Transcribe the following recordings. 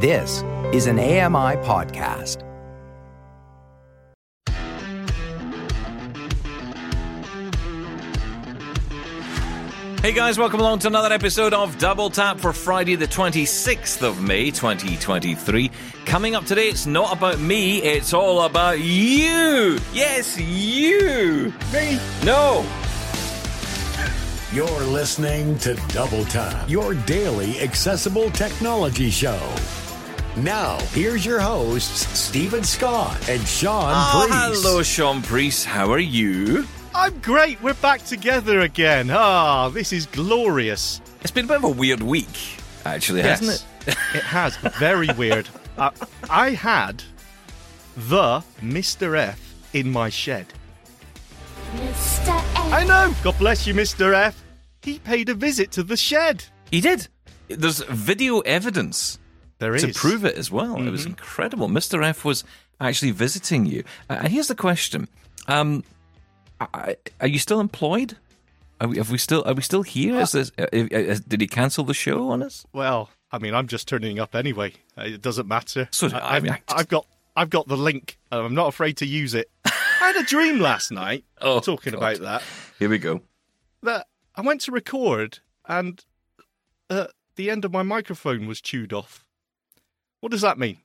This is an AMI podcast. Hey guys, welcome along to another episode of Double Tap for Friday, the 26th of May, 2023. Coming up today, it's not about me, it's all about you. Yes, you. Me? No. You're listening to Double Tap, your daily accessible technology show. Now, here's your hosts, Steven Scott and Shaun Oh, Preest. hello, Shaun Preest. How are you? I'm great. We're back together again. Ah, this is glorious. It's been a bit of a weird week, actually, hasn't it? it has. Very weird. Uh, I had the Mr. F in my shed. Mr. F. I know. God bless you, Mr. F. He paid a visit to the shed. He did. There's video evidence There to is. prove it as well. It Mm-hmm. was incredible. Mr. F was actually visiting you. Uh, and here's the question: um, I- Are you still employed? Are we, have we still? Are we still here? Is this, uh, uh, did he cancel the show on us? Well, I mean, I'm just turning up anyway. Uh, It doesn't matter. So, I I've, mean, just- I've got, I've got the link. and I'm not afraid to use it. I had a dream last night. Oh, talking God. about that. Here we go. that I went to record and uh, the end of my microphone was chewed off. What does that mean?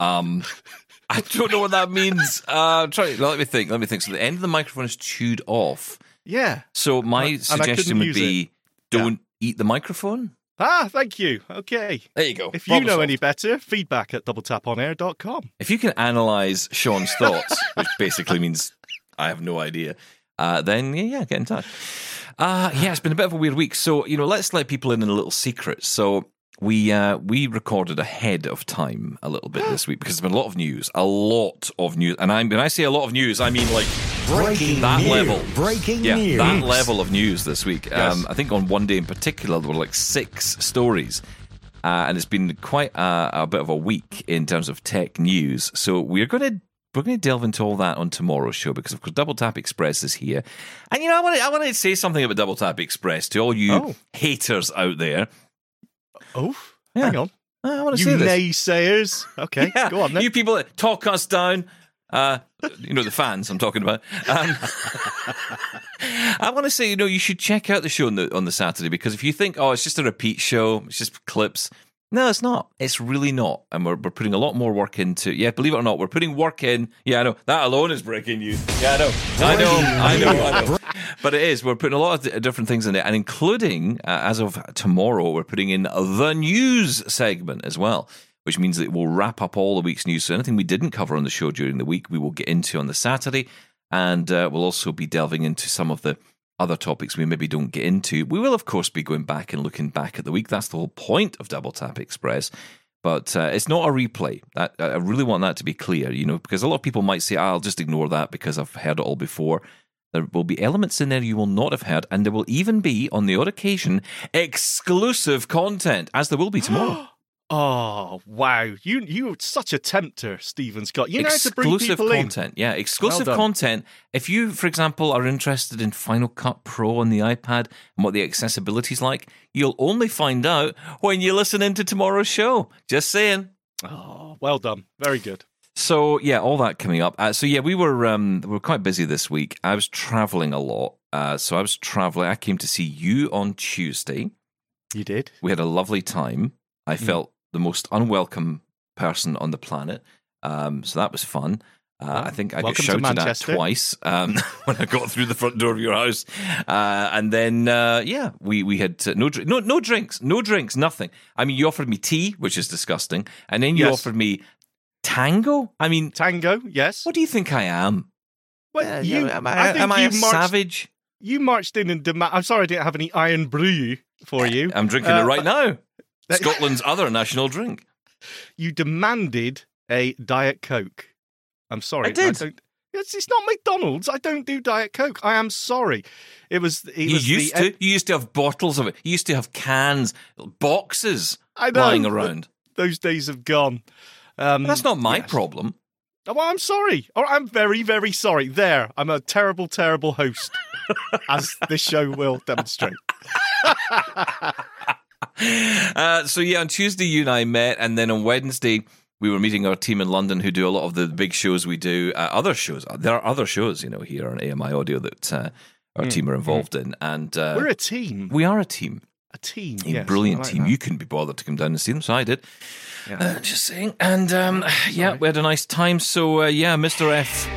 Um, I don't know what that means. Uh, try. Let me think. Let me think. So the end of the microphone is chewed off. Yeah. So my And suggestion would be: don't eat the microphone. Ah, thank you. Okay. There you go. If you Problem know solved. any better, feedback at doubletaponair.com. If you can analyze Shaun's thoughts, which basically means I have no idea, uh, then yeah, yeah, get in touch. Uh, yeah, it's been a bit of a weird week. So you know, let's let people in on a little secret. So we uh, we recorded ahead of time a little bit this week because there's been a lot of news, a lot of news, and I when I say a lot of news, I mean like Breaking that news. level. Breaking yeah, news. that level of news this week. Yes. Um, I think on one day in particular there were like six stories. Uh, and it's been quite a, a bit of a week in terms of tech news. So we're going to we're going to delve into all that on tomorrow's show because of course Double Tap Express is here, and you know I want to I want to say something about Double Tap Express to all you Oh. haters out there. Oh, Yeah. hang on. I want to You say this. naysayers. Okay, Yeah, go on then. You people that talk us down, uh, you know, the fans I'm talking about. Um, I want to say, you know, you should check out the show on the, on the Saturday because if you think, oh, it's just a repeat show, it's just clips. No, it's not. It's really not. And we're, we're putting a lot more work into Yeah, believe it or not, we're putting work in. Yeah, I know. That alone is breaking news. Yeah, I know. I know. I know. I know. But it is. We're putting a lot of different things in it, and including, uh, as of tomorrow, we're putting in the news segment as well, which means that we'll wrap up all the week's news. So anything we didn't cover on the show during the week, we will get into on the Saturday, and uh, we'll also be delving into some of the other topics we maybe don't get into. We will, of course, be going back and looking back at the week. That's the whole point of Double Tap Express. But uh, it's not a replay. That, I really want that to be clear, you know, because a lot of people might say, "Ah, I'll just ignore that because I've heard it all before. There will be elements in there you will not have heard, and there will even be, on the odd occasion, exclusive content, as there will be tomorrow. Oh, wow. You, you're such a tempter, Steven Scott. You know how to bring exclusive people in. content. Yeah, exclusive Well content. If you, for example, are interested in Final Cut Pro on the iPad and what the accessibility is like, you'll only find out when you listen into tomorrow's show. Just saying. Oh, well done. Very good. So yeah, all that coming up. Uh, so yeah, we were um, we were quite busy this week. I was traveling a lot. Uh, so I was traveling. I came to see you on Tuesday. You did? We had a lovely time. I Mm. felt the most unwelcome person on the planet. Um, so that was fun. Uh, I think I got shouted at twice um, when I got through the front door of your house, uh, and then uh, yeah, we we had uh, no no no drinks, no drinks, nothing. I mean, you offered me tea, which is disgusting, and then you Yes. offered me tango. I mean, Tango, yes. what do you think I am? Well, Uh, you, am I, I am I marched, savage? You marched in and demand. I'm sorry I didn't have any Irn-Bru for you. I'm drinking Uh, it right now. Scotland's other national drink. You demanded a Diet Coke. I'm sorry. I did. don't, it's, it's not McDonald's. I don't do Diet Coke. I am sorry. It was. It You was used the, to. You used to have bottles of it. You used to have cans, boxes I know, lying around. Those days have gone. Um, That's not my yes. problem. Oh, Well, I'm sorry. Or I'm very, very sorry. There, I'm a terrible, terrible host, as this show will demonstrate. uh, so yeah, on Tuesday you and I met, and then on Wednesday we were meeting our team in London who do a lot of the big shows we do. Uh, other shows, there are other shows, you know, here on AMI Audio that uh, our team are involved in, and uh, We're a team. we are a team, A team. a yes, brilliant like team. that. You couldn't be bothered to come down and see them, so I did. Yeah. Uh, just saying, and um, yeah, we had a nice time. So uh, yeah, Mr. F.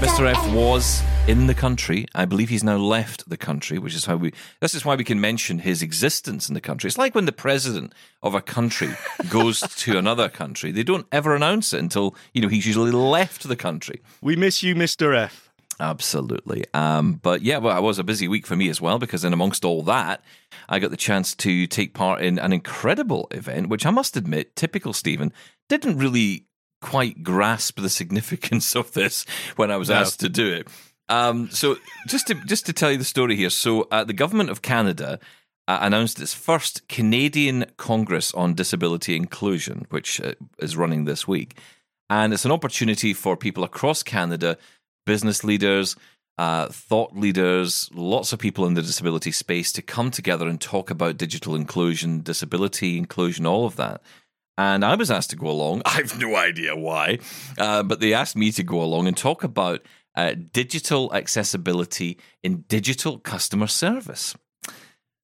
Mr. F was in the country. I believe he's now left the country, which is how we. This is why we can mention his existence in the country. It's like when the president of a country goes to another country; they don't ever announce it until you know he's usually left the country. We miss you, Mr. F. Absolutely. Um, but yeah, well, it was a busy week for me as well because in amongst all that, I got the chance to take part in an incredible event, which I must admit, typical Steven, didn't really quite grasp the significance of this when I was No. asked to do it. Um, so just to just to tell you the story here, so uh, the government of Canada uh, announced its first Canadian Congress on Disability Inclusion, which uh, is running this week, and it's an opportunity for people across Canada, business leaders, uh, thought leaders, lots of people in the disability space to come together and talk about digital inclusion, disability inclusion, all of that. And I was asked to go along. I've no idea why, uh, but they asked me to go along and talk about uh, digital accessibility in digital customer service.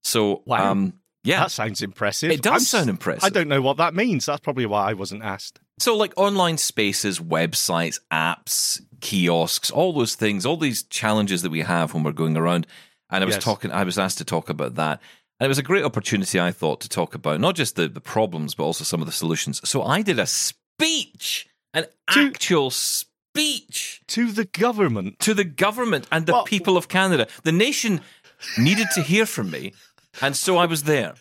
So, Wow. um, yeah, That sounds impressive. It does I'm sound impressive. I don't know what that means. That's probably why I wasn't asked. So, like online spaces, websites, apps, kiosks, all those things, all these challenges that we have when we're going around. And I was Yes. talking, I was asked to talk about that. And it was a great opportunity, I thought, to talk about not just the, the problems, but also some of the solutions. So I did a speech, an To- actual speech To the government. to the government and the Well- people of Canada. The nation needed to hear from me. And so I was there.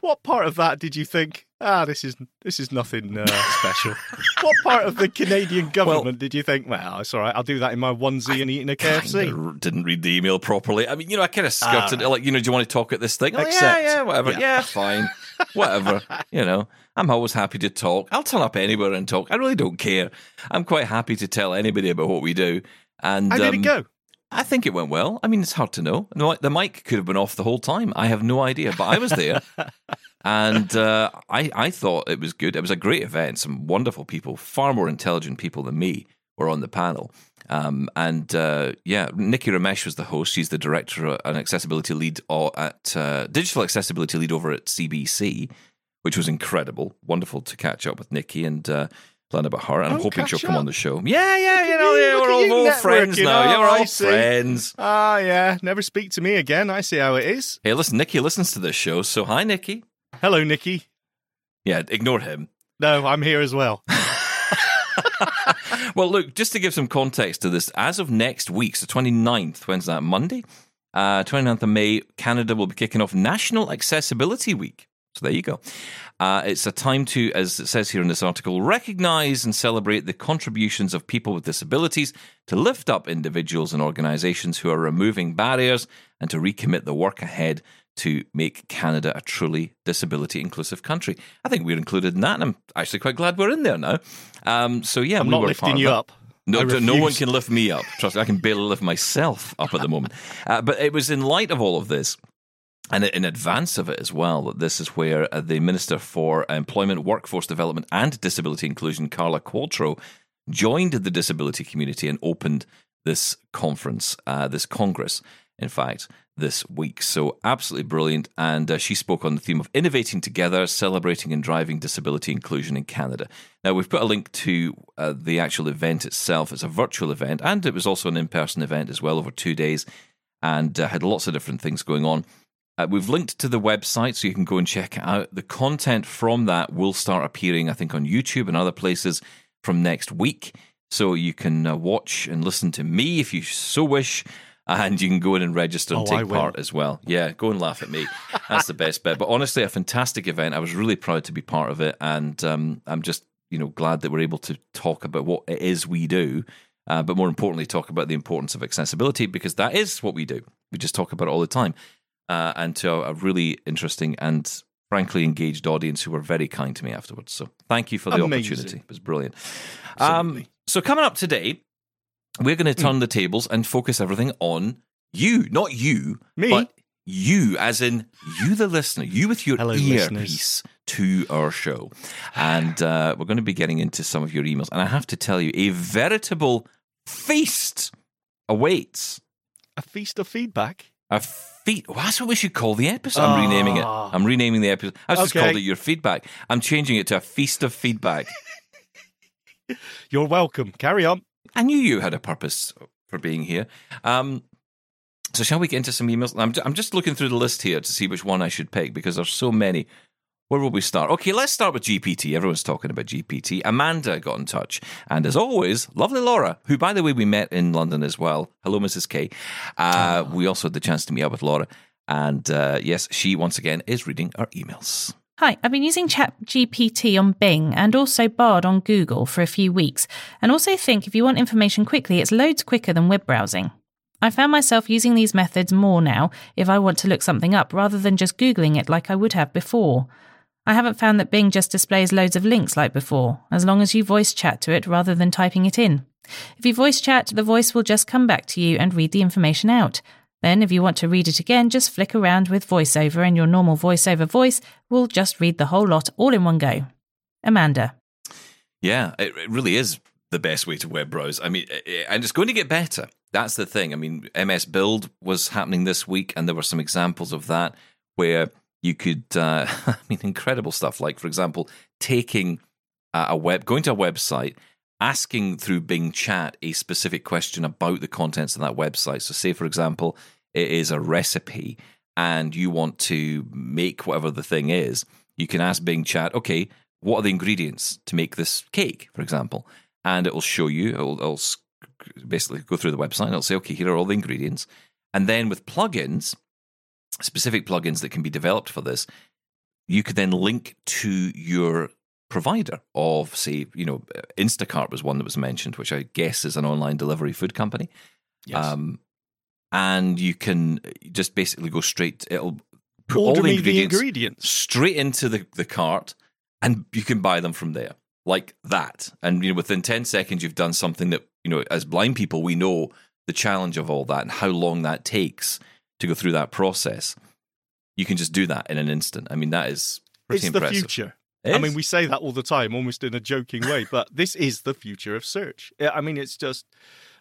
What part of that did you think? Ah, this is this is nothing uh, special. what part of the Canadian government did you think? Well, it's all right. I'll do that in my onesie and eating a KFC. Didn't read the email properly. I mean, you know, I kind of skirted Ah. it. Like, you know, do you want to talk at this thing? Oh, yeah, yeah, whatever. Yeah, Yeah. fine. whatever. You know, I'm always happy to talk. I'll turn up anywhere and talk. I really don't care. I'm quite happy to tell anybody about what we do. And How did um, it go? I think it went well. I mean, it's hard to know. The mic- The mic could have been off the whole time. I have no idea, but I was there, and uh, I I thought it was good. It was a great event. Some wonderful people, far more intelligent people than me, were on the panel. Um, and uh, yeah, Nikki Ramesh was the host. She's the director and accessibility lead o- at uh, digital accessibility lead over at CBC, which was incredible. Wonderful to catch up with Nikki and. Uh, Learn about her, and I'm Oh, hoping she'll come up. on the show. Yeah, yeah, you know, you, yeah, we're all, you all friends now. Yeah, Oh, we're all friends. Ah, yeah. Never speak to me again. I see how it is. Hey, listen, Nikki listens to this show, so hi, Nikki. Hello, Nikki. Yeah, ignore him. No, I'm here as well. Well, look, just to give some context to this, as of next week, so 29th, when's that? Monday? Uh, 29th of May, Canada will be kicking off National Accessibility Week. So there you go. Uh, it's a time to, as it says here in this article, recognize and celebrate the contributions of people with disabilities to lift up individuals and organizations who are removing barriers and to recommit the work ahead to make Canada a truly disability inclusive country. I think we're included in that, and I'm actually quite glad we're in there now. Um, so yeah, I'm we not were lifting you up. No, no one can lift me up. Trust me, I can barely lift myself up at the moment. Uh, but it was in light of all of this, and in advance of it as well, that this is where uh, the Minister for Employment, Workforce Development and Disability Inclusion, Carla Qualtrough, joined the disability community and opened this conference, uh, this Congress, in fact, this week. So absolutely brilliant. And uh, she spoke on the theme of innovating together, celebrating and driving disability inclusion in Canada. Now, we've put a link to uh, the actual event itself. It's a virtual event, and it was also an in person event as well over two days and uh, had lots of different things going on. Uh, we've linked to the website so you can go and check it out. The content from that will start appearing, I think, on YouTube and other places from next week. So you can uh, watch and listen to me if you so wish, and you can go in and register and Oh, take part as well. Yeah, go and laugh at me. That's the best bet. But honestly, a fantastic event. I was really proud to be part of it, and um, I'm just you know glad that we're able to talk about what it is we do. Uh, but more importantly, talk about the importance of accessibility because that is what we do. We just talk about it all the time uh, and to a, a really interesting and frankly engaged audience who were very kind to me afterwards. So thank you for the Amazing. opportunity. It was brilliant. Um, so coming up today, we're going to Hmm. turn the tables and focus everything on you, not you, Me? but you, as in you, the listener, you with your Hello, earpiece to our show. And uh, we're going to be getting into some of your emails. And I have to tell you, a veritable feast awaits. A feast of feedback. A Well, that's what we should call the episode. I'm renaming it. Ah. I'm renaming the episode. I just Okay. called it your feedback. I'm changing it to a feast of feedback. You're welcome. Carry on. I knew you had a purpose for being here. Um, so shall we get into some emails? I'm, I'm just looking through the list here to see which one I should pick because there's so many. Where will we start? Okay, let's start with GPT. Everyone's talking about GPT. Amanda got in touch. And as always, lovely Laura, who, by the way, we met in London as well. Hello, Mrs. K. Uh, We also had the chance to meet up with Laura. And uh, yes, she once again is reading our emails. Hi, I've been using ChatGPT on Bing and also Bard on Google for a few weeks, and also think if you want information quickly, it's loads quicker than web browsing. I found myself using these methods more now if I want to look something up rather than just Googling it like I would have before. I haven't found that Bing just displays loads of links like before, as long as you voice chat to it rather than typing it in. If you voice chat, the voice will just come back to you and read the information out. Then, if you want to read it again, just flick around with voiceover, and your normal voiceover voice will just read the whole lot all in one go. Amanda. Yeah, it, really is the best way to web browse. I mean, i- i- and it's going to get better. That's the thing. I mean, MS Build was happening this week, and there were some examples of that where you could, uh, I mean, incredible stuff. Like, for example, taking a web, going to a website, asking through Bing Chat a specific question about the contents of that website. So, say, for example, it is a recipe and you want to make whatever the thing is, you can ask Bing Chat, okay, what are the ingredients to make this cake, for example? And it will show you, it'll, it'll basically go through the website and it'll say, okay, here are all the ingredients. And then with plugins, specific plugins that can be developed for this, you could then link to your provider of, say, you know, Instacart was one that was mentioned, which I guess is an online delivery food company. Yes. Um, and you can just basically go straight. It'll put Order all the ingredients, the ingredients. straight into the, the cart, and you can buy them from there, like that. And you know, within ten seconds, you've done something that you know, as blind people, we know the challenge of all that and how long that takes to go through that process. You can just do that in an instant. I mean, that is pretty It's impressive. the future. It I mean, we say that all the time, almost in a joking way, but this is the future of search. I mean, it's just,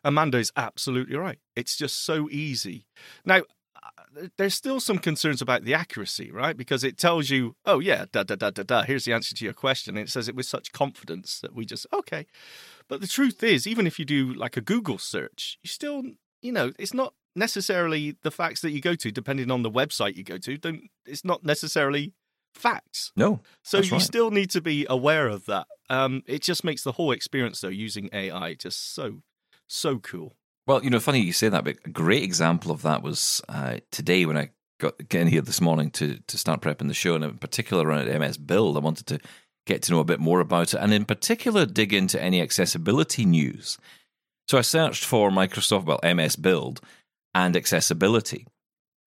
Amanda is absolutely right. It's just so easy. Now, uh, there's still some concerns about the accuracy, right? Because it tells you, oh, yeah, da da da da da, here's the answer to your question. And it says it with such confidence that we just, okay. But the truth is, even if you do like a Google search, you still, you know, it's not necessarily the facts that you go to, depending on the website you go to. Don't, it's not necessarily facts. no, So you right. still need to be aware of that. Um, it just makes the whole experience, though, using AI just so, so cool. Well, you know, funny you say that, but a great example of that was uh, today when I got getting here this morning to to start prepping the show, and in particular around MS Build, I wanted to get to know a bit more about it, and in particular dig into any accessibility news. So I searched for Microsoft, well, MS Build and accessibility,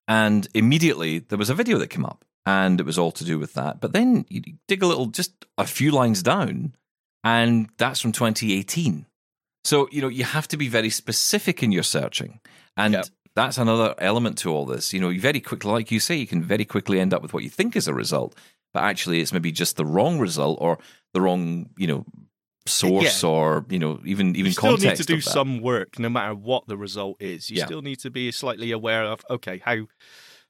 and immediately there was a video that came up, and it was all to do with that. But then you dig a little, just a few lines down, and that's from 2018. So, you know, you have to be very specific in your searching. And Yep. that's another element to all this. You know, you very quickly, like you say, you can very quickly end up with what you think is a result, but actually it's maybe just the wrong result or the wrong, you know, source Yeah. or, you know, even even you still need to do some work, no matter what the result is. You Yeah. still need to be slightly aware of, okay, how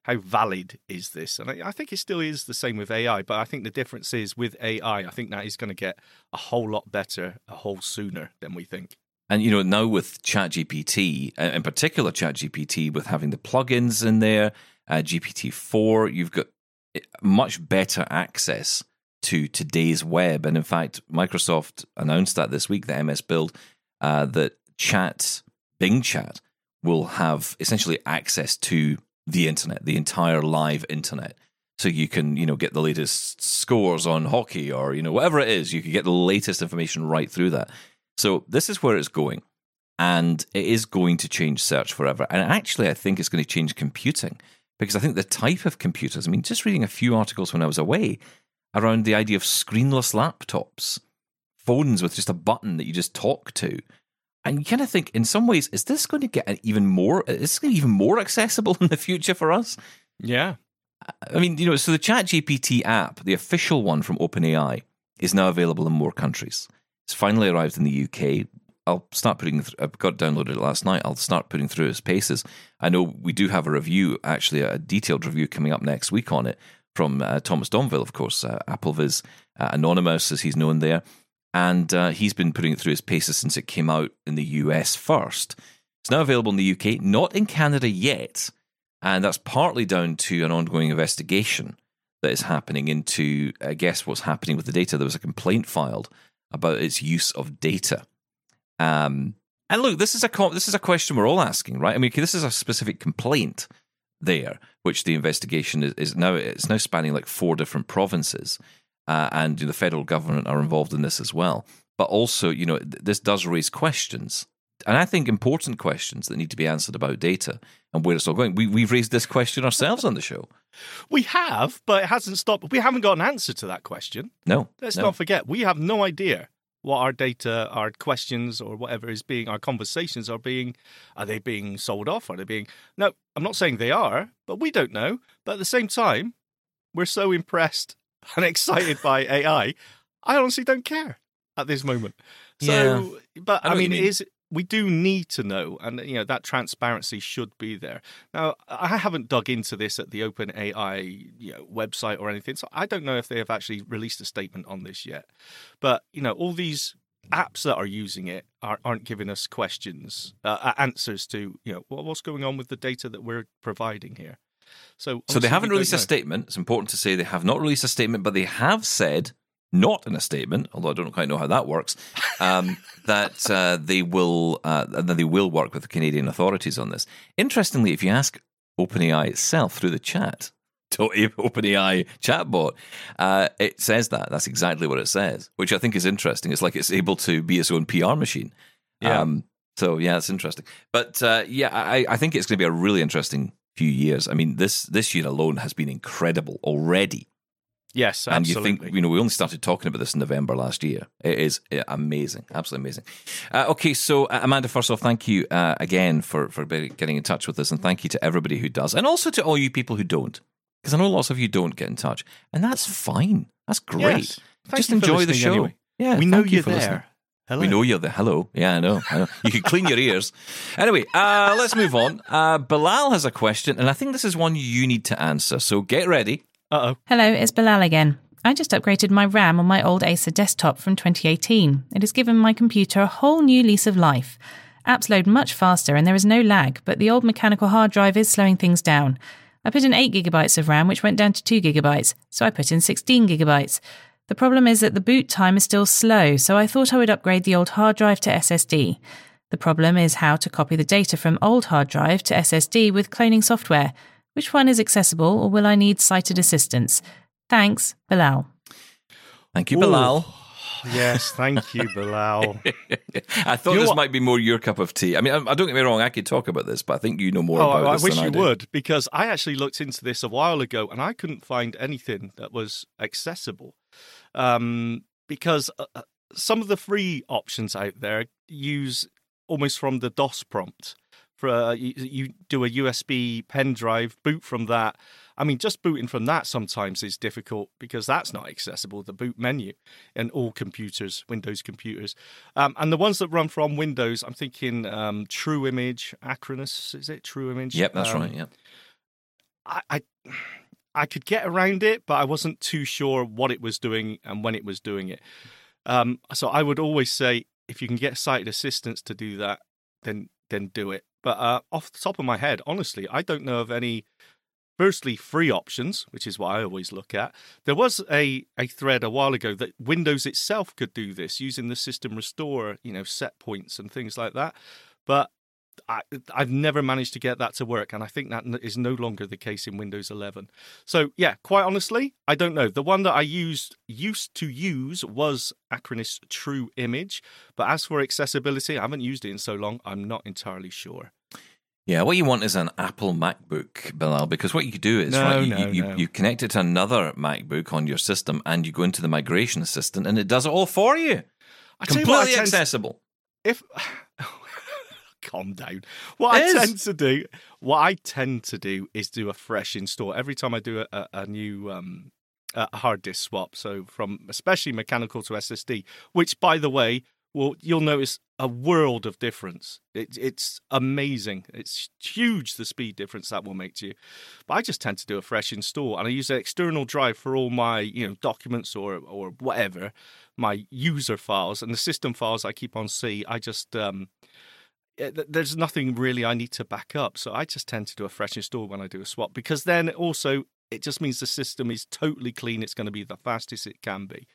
how valid is this? And I, I think it still is the same with AI, but I think the difference is with AI, I think that is going to get a whole lot better a whole sooner than we think. And you know, now with ChatGPT, uh, in particular ChatGPT, with having the plugins in there, uh, GPT four, you've got eh, much better access to today's web. And in fact, Microsoft announced that this week, the MS Build, uh, that Chat, Bing Chat, will have essentially access to the internet, the entire live internet. So you can, you know, get the latest scores on hockey or, you know, whatever it is, you can get the latest information right through that. So this is where it's going. And it is going to change search forever. And actually, I think it's going to change computing because I think the type of computers, I mean, just reading a few articles when I was away around the idea of screenless laptops, phones with just a button that you just talk to. And you kind of think, in some ways, is this going to get even more? Is this going to be even more accessible in the future for us? Yeah. I mean, you know, so the ChatGPT app, the official one from OpenAI, is now available in more countries. It's finally arrived in the UK. I'll start putting. Th- I got downloaded it last night. I'll start putting through its paces. I know we do have a review, actually, a detailed review coming up next week on it from uh, Thomas Domville, of course, uh, AppleVis uh, Anonymous, as he's known there, and he's been putting it through his paces since it came out in the US first. It's now available in the UK, not in Canada yet, and that's partly down to an ongoing investigation that is happening into, I guess, what's happening with the data. There was a complaint filed about its use of data. Um, and look, this is a this is a question we're all asking, right? I mean, this is a specific complaint there, which the investigation is, is now it's now spanning like four different provinces, uh, and you know, the federal government are involved in this as well. But also, you know, th- this does raise questions, and I think important questions that need to be answered about data and where it's all going. We we've raised this question ourselves on the show. We have, but it hasn't stopped. We haven't got an answer to that question. No, Let's no. not forget, we have no idea what our data, our questions, or whatever is being, our conversations are being. Are they being sold off? Are they being. No, I'm not saying they are, but we don't know. But at the same time, we're so impressed and excited by AI. I honestly don't care at this moment. So, but I I, mean, mean. is. We do need to know, and you know that transparency should be there. Now, I haven't dug into this at the OpenAI you know, website or anything, so I don't know if they have actually released a statement on this yet. But you know, all these apps that are using it are, aren't giving us questions, uh, answers to you know what, what's going on with the data that we're providing here. So, So they haven't released a statement. It's important to say they have not released a statement, but they have said, not in a statement, although I don't quite know how that works, um, that uh, they will uh, that they will work with the Canadian authorities on this. Interestingly, if you ask OpenAI itself through the chat, OpenAI chatbot, uh, it says that. That's exactly what it says, which I think is interesting. It's like it's able to be its own PR machine. Yeah. Um, so yeah, it's interesting. But uh, yeah, I, I think it's going to be a really interesting few years. I mean, this this year alone has been incredible already. Yes, And you think, you know, we only started talking about this in November last year. It is uh, amazing, absolutely amazing. Uh, okay, so uh, Amanda, first off, thank you uh, again for, for getting in touch with us. And thank you to everybody who does. And also to all you people who don't. Because I know lots of you don't get in touch. And that's fine. That's great. Yes. Just enjoy the show. anyway. Yeah, we know you you're for there. listening. Hello. We know you're the hello. Yeah, I know. I know. You can clean your ears. Anyway, uh, let's move on. Uh, Bilal has a question, and I think this is one you need to answer. So get ready. Uh oh. Hello, it's Bilal again. I just upgraded my RAM on my old Acer desktop from 2018. It has given my computer a whole new lease of life. Apps load much faster and there is no lag, but the old mechanical hard drive is slowing things down. I put in 8 gigabytes of RAM, which went down to 2 gigabytes, so I put in 16 gigabytes. The problem is that the boot time is still slow, so I thought I would upgrade the old hard drive to SSD. The problem is how to copy the data from old hard drive to SSD with cloning software. Which one is accessible, or will I need sighted assistance? Thanks, Bilal. Thank you, Bilal. Yes, thank you, Bilal. I thought You know this might be more your cup of tea. I mean, I, I don't get me wrong. I could talk about this, but I think you know more oh, about I, I this wish than you do. would, because I actually looked into this a while ago and I couldn't find anything that was accessible. Um, because uh, uh, some of the free options out there use almost from the DOS prompt. For you, you do a USB pen drive, boot from that. I mean, just booting from that sometimes is difficult because that's not accessible. The boot menu in all computers, Windows computers, um, and the ones that run from Windows. I'm thinking um, True Image, Acronis. Is it True Image? Yep, that's Um, right. Yeah. I, I I could get around it, but I wasn't too sure what it was doing and when it was doing it. Um, so I would always say, if you can get sighted assistance to do that, then then do it. But uh, off the top of my head, honestly, I don't know of any. Firstly, free options, which is what I always look at. There was a, a thread a while ago that Windows itself could do this using the system restore, you know, set points and things like that. But I, I've never managed to get that to work, and I think that is no longer the case in Windows 11. So yeah, quite honestly, I don't know. The one that I used used to use was Acronis True Image, but as for accessibility, I haven't used it in so long. I'm not entirely sure. Yeah, what you want is an Apple MacBook, Bilal, because what you do is No, right, you, no, you, no. you connect it to another MacBook on your system and you go into the migration assistant and it does it all for you. I tell you what, Completely to- accessible. if calm down. What I It is. tend to do, what I tend to do is do a fresh install every time I do a, a, a new um, a hard disk swap. So from especially mechanical to SSD, which by the way, well, you'll notice a world of difference. It, it's amazing. It's huge the speed difference that will make to you. But I just tend to do a fresh install, and I use an external drive for all my you know documents or or whatever my user files and the system files I keep on C. I just um, there's nothing really I need to back up, so I just tend to do a fresh install when I do a swap because then also it just means the system is totally clean. It's going to be the fastest it can be.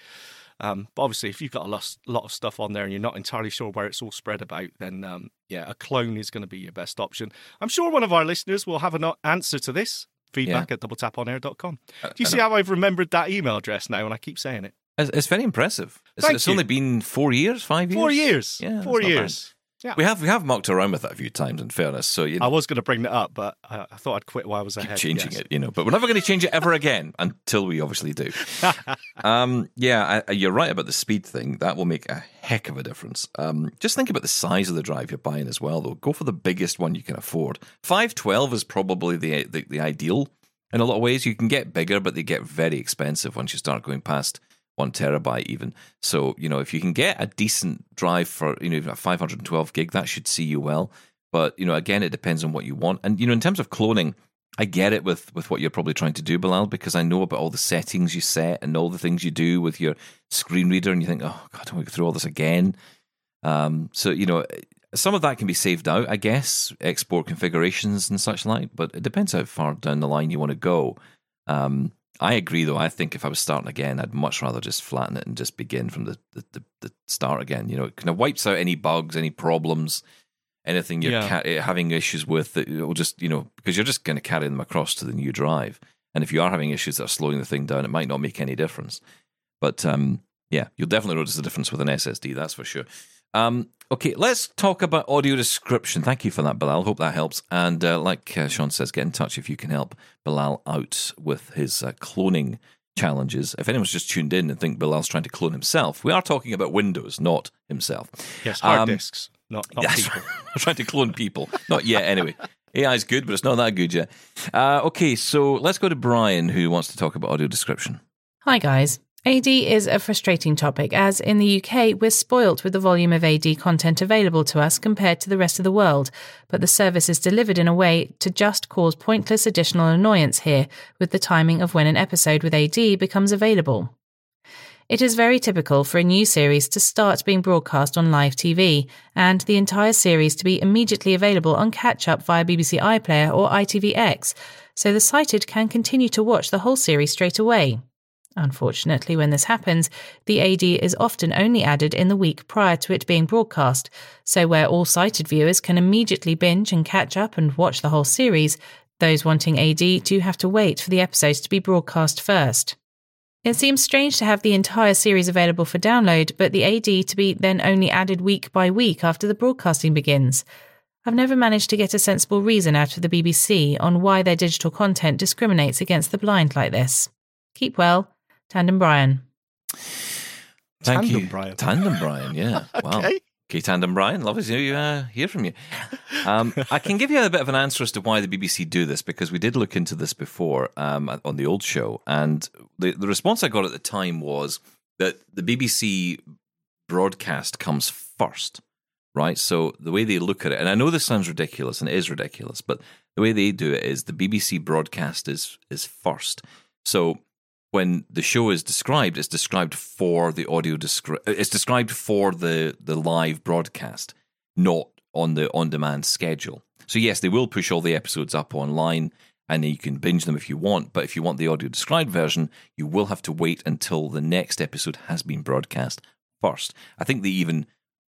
Um, but obviously, if you've got a lot, lot of stuff on there and you're not entirely sure where it's all spread about, then um, yeah, a clone is going to be your best option. I'm sure one of our listeners will have an answer to this. Feedback at doubletaponair.com. Do you see how I've remembered that email address now and I keep saying it? It's, very impressive. It's, it's only been four years, five years. Four years. Yeah, Four years. Yeah. We have we have mucked around with that a few times. In fairness, so you I was going to bring that up, but I, I thought I'd quit while I was ahead. changing yes. it, you know. But we're never going to change it ever again until we obviously do. um, yeah, I, you're right about the speed thing. That will make a heck of a difference. Um, just think about the size of the drive you're buying as well, though. Go for the biggest one you can afford. Five twelve is probably the, the the ideal in a lot of ways. You can get bigger, but they get very expensive once you start going past one terabyte even. So you know if you can get a decent drive for you know a 512 gig, that should see you well. But you know again, it depends on what you want. And you know in terms of cloning. I get it with, with what you're probably trying to do, Bilal, because I know about all the settings you set and all the things you do with your screen reader, and you think, oh, God, I don't want to go through all this again. Um, so, you know, some of that can be saved out, I guess, export configurations and such like, but it depends how far down the line you want to go. Um, I agree, though. I think if I was starting again, I'd much rather just flatten it and just begin from the, the, the, the start again. You know, it kind of wipes out any bugs, any problems, anything you're Yeah. ca- having issues with that will just, you know, because you're just going to carry them across to the new drive. And if you are having issues that are slowing the thing down, it might not make any difference. But um, yeah, you'll definitely notice the difference with an SSD, that's for sure. Um, okay, let's talk about audio description. Thank you for that, Bilal. Hope that helps. And uh, like uh, Shaun says, get in touch if you can help Bilal out with his uh, cloning challenges. If anyone's just tuned in and think Bilal's trying to clone himself, we are talking about Windows, not himself. Yes, hard Um, disks, not, not Yes, people. we're trying to clone people. Not yet, anyway. AI is good, but it's not that good yet. Uh, okay, so let's go to Brian, who wants to talk about audio description. Hi, guys. AD is a frustrating topic as in the UK we're spoilt with the volume of AD content available to us compared to the rest of the world, but the service is delivered in a way to just cause pointless additional annoyance here with the timing of when an episode with AD becomes available. It is very typical for a new series to start being broadcast on live TV, and the entire series to be immediately available on catch up via BBC iPlayer or ITVX, so the sighted can continue to watch the whole series straight away. Unfortunately, when this happens, the AD is often only added in the week prior to it being broadcast, so where all sighted viewers can immediately binge and catch up and watch the whole series, those wanting AD do have to wait for the episodes to be broadcast first. It seems strange to have the entire series available for download, but the AD to be then only added week by week after the broadcasting begins. I've never managed to get a sensible reason out of the BBC on why their digital content discriminates against the blind like this. Keep well, Tandem Brian. Thank Tandem you. Brian. Tandem Brian, yeah. Wow. Okay. Okay, Tandem Brian, lovely to uh, hear from you. Um, I can give you a bit of an answer as to why the BBC do this because we did look into this before um, on the old show, and the, the response I got at the time was that the BBC broadcast comes first, right? So the way they look at it, and I know this sounds ridiculous, and it is ridiculous, but the way they do it is the BBC broadcast is is first. So when the show is described, it's described for the audio descri- It's described for the the live broadcast, not on the on demand schedule. So yes, they will push all the episodes up online, and you can binge them if you want. But if you want the audio described version, you will have to wait until the next episode has been broadcast first. I think they even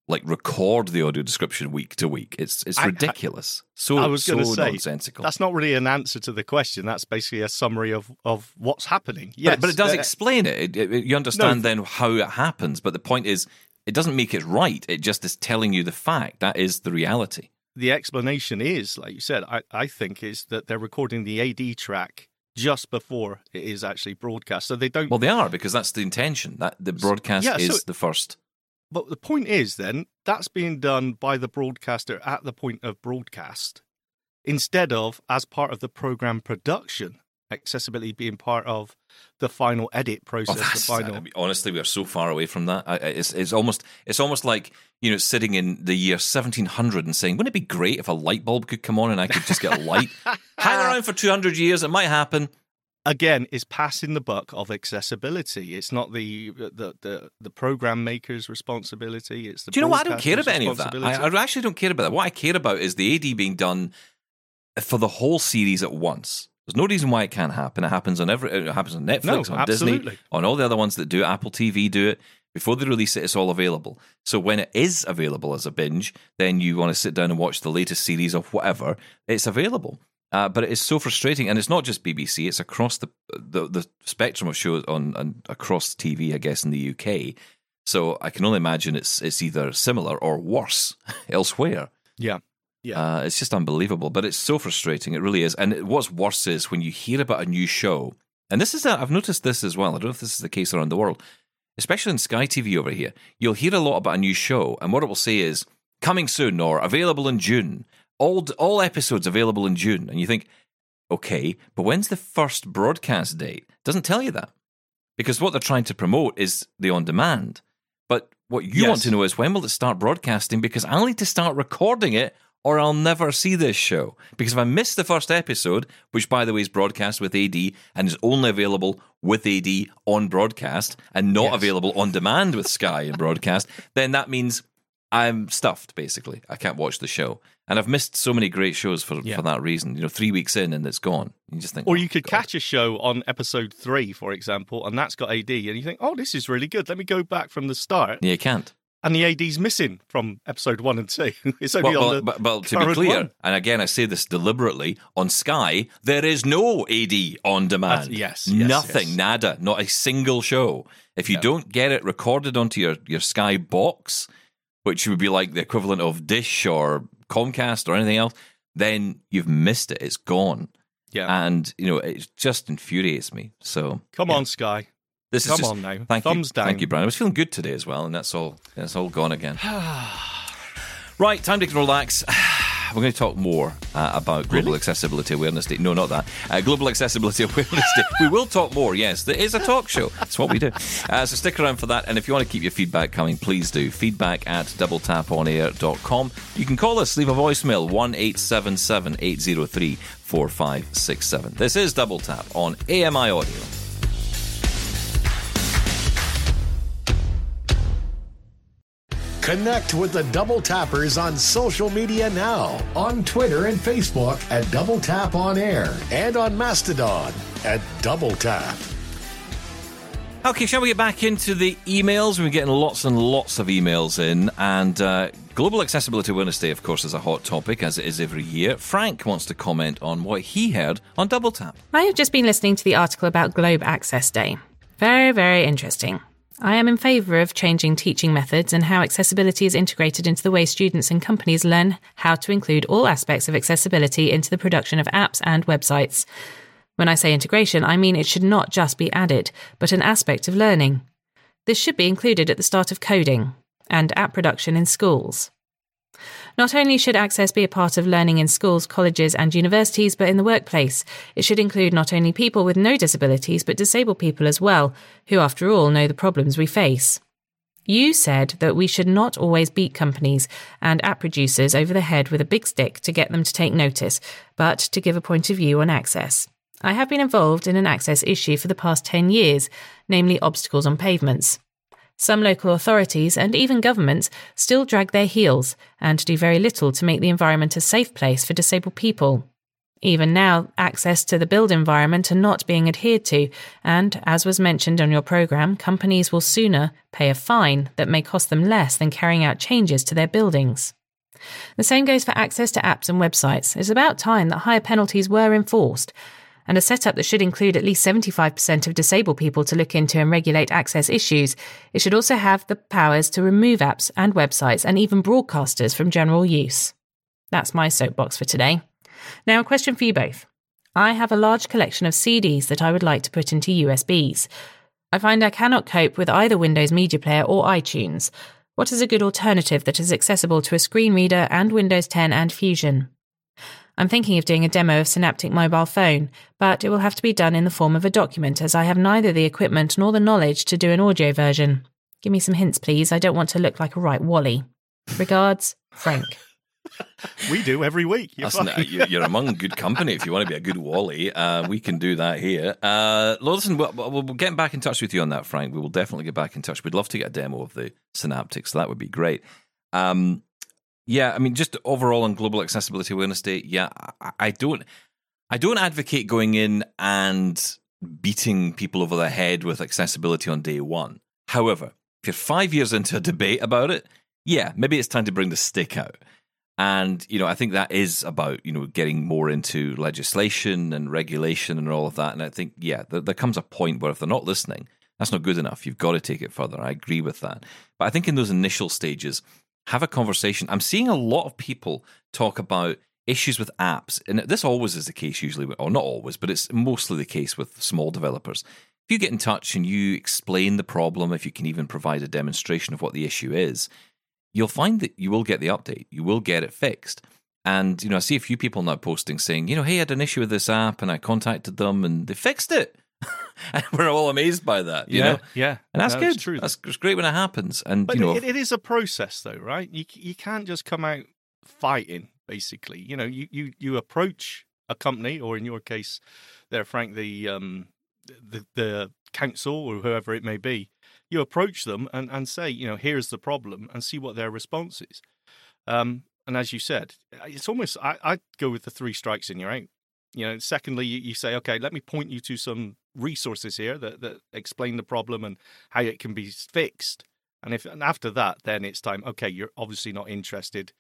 like record the audio description week to week. It's it's ridiculous. so I was so going to say nonsensical. that's not really an answer to the question. That's basically a summary of, of what's happening. But- Yes, but, it does uh, explain it. It- it- You understand then how it happens. But the point is, it doesn't make it right. It just is telling you the fact. That is the reality. the explanation is, like you said, I, I think is that they're recording the AD track just before it is actually broadcast, so they don't. Well, they are because that's the intention. That the broadcast yeah, so- is the first. But the point is, then that's being done by the broadcaster at the point of broadcast, instead of as part of the program production. Accessibility being part of the final edit Oh, process. the final. I mean, honestly, we are so far away from that. It's, it's almost, it's almost like you know, sitting in the year 1700 and saying, "Wouldn't it be great if a light bulb could come on and I could just get a light?" Hang around for 200 years, it might happen. Again is passing the buck of accessibility. It's not the the the, the program maker's responsibility. It's the Do you know what? I don't care about any of that. I. I actually don't care about that. What I care about is the AD being done for the whole series at once. There's no reason why it can't happen. It happens on every. It happens on Netflix, No, on Disney, on all the other ones that do it. Apple TV do it. Before they release it, it's all available. So when it is available as a binge, then you want to sit down and watch the latest series of whatever. It's available. Uh, but it is so frustrating, and it's not just BBC; it's across the the, the spectrum of shows on, on across TV, I guess, in the UK. So I can only imagine it's it's either similar or worse elsewhere. yeah, yeah. Uh, it's just unbelievable, but it's so frustrating. It really is. And it- what's worse is when you hear about a new show, and this is a, I've noticed this as well. I don't know if this is the case around the world, especially in Sky TV over here. You'll hear a lot about a new show, and what it will say is coming soon or available in June. All all episodes available in June, and you think, okay, but when's the first broadcast date? It doesn't tell you that because what they're trying to promote is the on demand. But what you want to know is when will it start broadcasting? Because I'll need to start recording it or I'll never see this show. Because if I miss the first episode, which by the way is broadcast with AD and is only available with AD on broadcast and not Yes. available on demand with Sky and broadcast, then that means I'm stuffed basically. I can't watch the show. And I've missed so many great shows for, Yeah. for that reason. You know, three weeks in and it's gone. You just think, Or "Oh, you could God." catch a show on episode three, for example, and that's got AD, and you think, "Oh, this is really good. Let me go back from the start." Yeah, you can't. And the AD's missing from episode one and two. it's only Well, on well, the but, well, to be clear, one. and again, I say this deliberately, on Sky, there is no AD on demand. Yes, yes, Nothing, yes. nada, not a single show. If you don't get it recorded onto your, your Sky box, which would be like the equivalent of Dish or Comcast or anything else, then you've missed it. It's gone. Yeah. And, you know, it just infuriates me. So Come on, Sky. this is Come just, on now. Thank Thumbs you. down. Thank you, Brian. I was feeling good today as well, and that's all that's all gone again. right, time to relax. We're going to talk more uh, about Global Accessibility Awareness Day. No, not that. Uh, Global Accessibility Awareness Day. We will talk more, yes. There is a talk show. That's what we do. Uh, so stick around for that. And if you want to keep your feedback coming, please do. Feedback at doubletaponair.com. You can call us, leave a voicemail 1 877 803 4567. This is Double Tap on AMI Audio. Connect with the Double Tappers on social media now on Twitter and Facebook at Double Tap On Air and on Mastodon at Double Tap. Okay, shall we get back into the emails? We're getting lots and lots of emails in, and uh, Global Accessibility Awareness Day, of course, is a hot topic, as it is every year. Frank wants to comment on what he heard on Double Tap. I have just been listening to the article about Globe Access Day. Very, very interesting. I am in favour of changing teaching methods and how accessibility is integrated into the way students and companies learn how to include all aspects of accessibility into the production of apps and websites. When I say integration, I mean it should not just be added, but an aspect of learning. This should be included at the start of coding and app production in schools. Not only should access be a part of learning in schools, colleges, and universities, but in the workplace. It should include not only people with no disabilities, but disabled people as well, who, after all, know the problems we face. You said that we should not always beat companies and app producers over the head with a big stick to get them to take notice, but to give a point of view on access. I have been involved in an access issue for the past 10 years, namely obstacles on pavements. Some local authorities and even governments still drag their heels and do very little to make the environment a safe place for disabled people. Even now, access to the build environment are not being adhered to, and as was mentioned on your programme, companies will sooner pay a fine that may cost them less than carrying out changes to their buildings. The same goes for access to apps and websites. It's about time that higher penalties were enforced and a setup that should include at least 75% of disabled people to look into and regulate access issues. It should also have the powers to remove apps and websites and even broadcasters from general use. That's my soapbox for today. Now, a question for you both. I have a large collection of CDs that I would like to put into USBs. I find I cannot cope with either Windows Media Player or iTunes. What is a good alternative that is accessible to a screen reader and Windows 10 and Fusion? I'm thinking of doing a demo of Synapptic Mobile Phone, but it will have to be done in the form of a document as I have neither the equipment nor the knowledge to do an audio version. Give me some hints, please. I don't want to look like a right Wally. Regards, Frank. We do every week. You're Listen, you- you're among good company if you want to be a good Wally. Uh, we can do that here. Uh, listen, we'll, we'll, we'll get back in touch with you on that, Frank. We will definitely get back in touch. We'd love to get a demo of the Synapptic, so that would be great. Um, yeah, I mean, just overall on global accessibility awareness day, yeah, I, I don't, I don't advocate going in and beating people over the head with accessibility on day one. However, if you're five years into a debate about it, yeah, maybe it's time to bring the stick out. And, you know, I think that is about, you know, getting more into legislation and regulation and all of that. And I think, yeah, there, there comes a point where if they're not listening, that's not good enough. You've got to take it further. I agree with that. But I think in those initial stages, have a conversation. I'm seeing a lot of people talk about issues with apps. And this always is the case, usually, or not always, but it's mostly the case with small developers. If you get in touch and you explain the problem, if you can even provide a demonstration of what the issue is, you'll find that you will get the update. You will get it fixed. And, you know, I see a few people now posting saying, you know, hey, I had an issue with this app and I contacted them and they fixed it. and we're all amazed by that, you yeah, know? yeah, And that's No, good. True. That's, great when it happens. And, But you know, it, it is a process, though, right? You you can't just come out fighting. Basically, you know, you you you approach a company, or in your case, there, Frank, the um the the council or whoever it may be. You approach them and and say, you know, here's the problem, and see what their response is. Um, and as you said, it's almost I I go with the three strikes and you're out. You know, secondly, you, you say, okay, let me point you to some resources here that that explain the problem and how it can be fixed. And if and after that, then it's time. Okay, you're obviously not interested.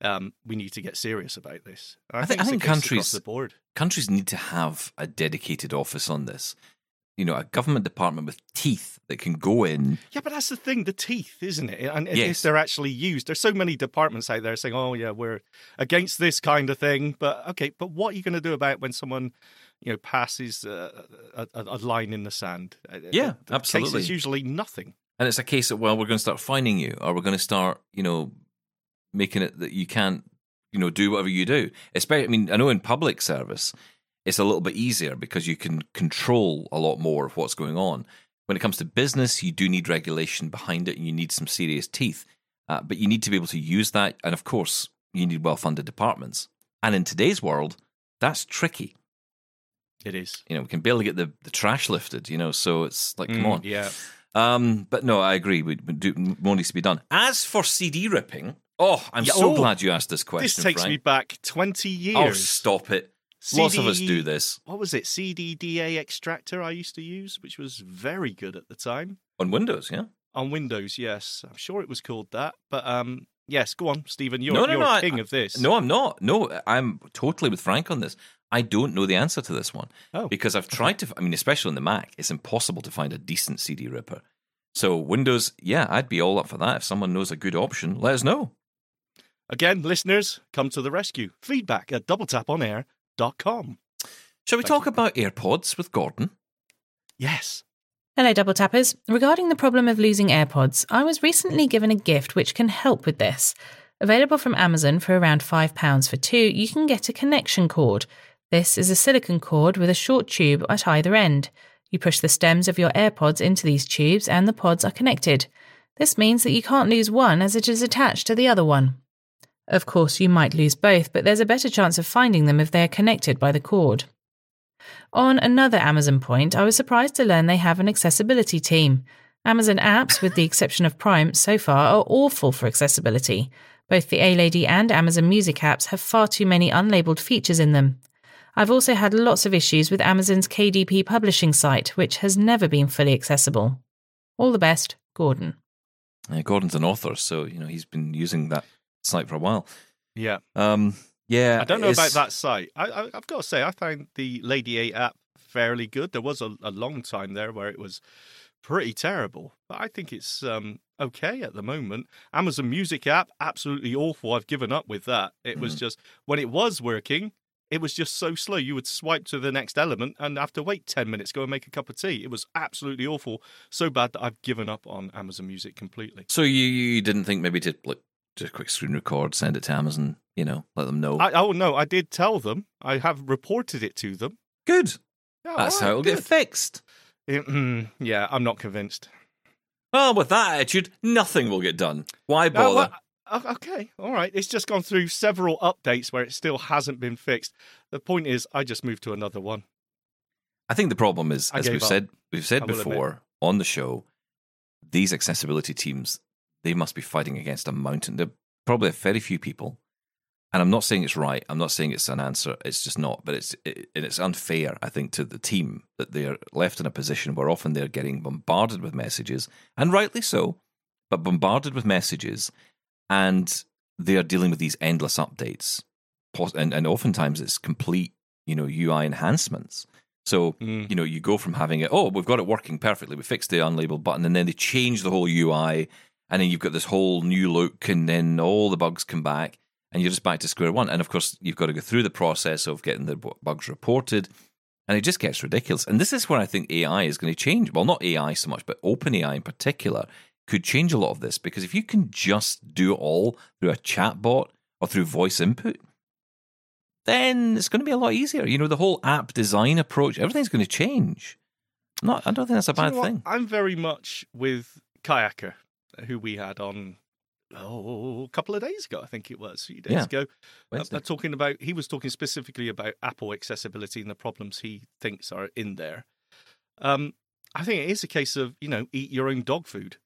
Um, we need to get serious about this. And I think- I think countries- the board. countries need to have a dedicated office on this. You know, a government department with teeth that can go in. Yeah, but that's the thing, the teeth, isn't it? And if they're actually used, there's so many departments out there saying, "Oh, yeah, we're against this kind of thing." But okay, but what are you going to do about when someone, you know, passes uh, a, a, a line in the sand? Uh, Yeah, the absolutely. is usually nothing. And it's a case of, well, we're going to start finding you or we're going to start, you know, making it that you can't, you know, do whatever you do. Especially, I mean, I know in public service, it's a little bit easier because you can control a lot more of what's going on. When it comes to business, you do need regulation behind it and you need some serious teeth. Uh, but you need to be able to use that. And of course, you need well funded departments. And in today's world, that's tricky. It is. You know, we can barely get the, the trash lifted, you know, so it's like, come Mm, on. Yeah. Um, but no, I agree. We, we do, more needs to be done. As for CD ripping, oh, I'm Yeah, so oh, glad you asked this question. This takes Frank. me back 20 years. Oh, stop it! CD, Lots of us do this What was it? CDDA extractor I used to use, which was very good at the time. on Windows. Yeah. On Windows, yes. I'm sure it was called that. But um, yes, go on, Steven. You're, No, no, you're no, I- king of this. No, I'm not. No, I'm totally with Frank on this. I don't know the answer to this one Oh. because I've tried to. I mean, especially on the Mac, it's impossible to find a decent CD ripper. So Windows, yeah, I'd be all up for that. If someone knows a good option, let us know. Again, listeners, come to the rescue. Feedback at doubletaponair.com. Shall we Thank talk you. about AirPods with Gordon? Yes. Hello, Double Tappers. Regarding the problem of losing AirPods, I was recently given a gift which can help with this. Available from Amazon for around £5 for two, you can get a connection cord. This is a silicon cord with a short tube at either end. You push the stems of your AirPods into these tubes and the pods are connected. This means that you can't lose one as it is attached to the other one. Of course, you might lose both, but there's a better chance of finding them if they are connected by the cord. On another Amazon point, I was surprised to learn they have an accessibility team. Amazon apps, with the exception of Prime, so far are awful for accessibility. Both the A Lady and Amazon Music apps have far too many unlabeled features in them. I've also had lots of issues with Amazon's KDP publishing site, which has never been fully accessible. All the best, Gordon. Uh, Gordon's an author, so you know he's been using that site for a while. Yeah. Um, yeah, I don't know about that site. I, I, I've got to say, I found the Lady 8 app fairly good. There was a, a long time there where it was pretty terrible, but I think it's um, okay at the moment. Amazon Music app, absolutely awful. I've given up with that. It was Mhm. just when it was working, it was just so slow. You would swipe to the next element and have to wait 10 minutes, go and make a cup of tea. It was absolutely awful. So bad that I've given up on Amazon Music completely. So you, you didn't think maybe to like just a quick screen record, send it to Amazon, you know, let them know. I, oh, no, I did tell them. I have reported it to them. Good. That's all how it'll good. get fixed. It- yeah, I'm not convinced. Well, with that attitude, nothing will get done. Why Uh, bother? well, okay, all right. It's just gone through several updates where it still hasn't been fixed. The point is, I just moved to another one. I think the problem is, I as we've up. said, we've said will admit. before on the show, these accessibility teams they must be fighting against a mountain. There are probably a very few people, and I'm not saying it's right. I'm not saying it's an answer. It's just not. But it's it, and it's unfair, I think, to the team that they're left in a position where often they're getting bombarded with messages, and rightly so, but bombarded with messages, and they are dealing with these endless updates, and and oftentimes it's complete, you know, UI enhancements. So Mm. you know, you go from having it, oh, we've got it working perfectly, we fixed the unlabeled button, and then they change the whole UI, and then you've got this whole new look, and then all the bugs come back, and you're just back to square one. And of course, you've got to go through the process of getting the bugs reported, and it just gets ridiculous. And this is where I think AI is going to change. Well, not AI so much, but OpenAI in particular could change a lot of this because if you can just do it all through a chatbot or through voice input, then it's going to be a lot easier. You know, the whole app design approach, everything's going to change. Not, I don't think that's a Do you bad know thing. I'm very much with Kayaker, who we had on oh, a couple of days ago, I think it was, a few days Yeah. ago. Uh, Wednesday. uh, talking about, he was talking specifically about Apple accessibility and the problems he thinks are in there. Um, I think it is a case of you know eat your own dog food.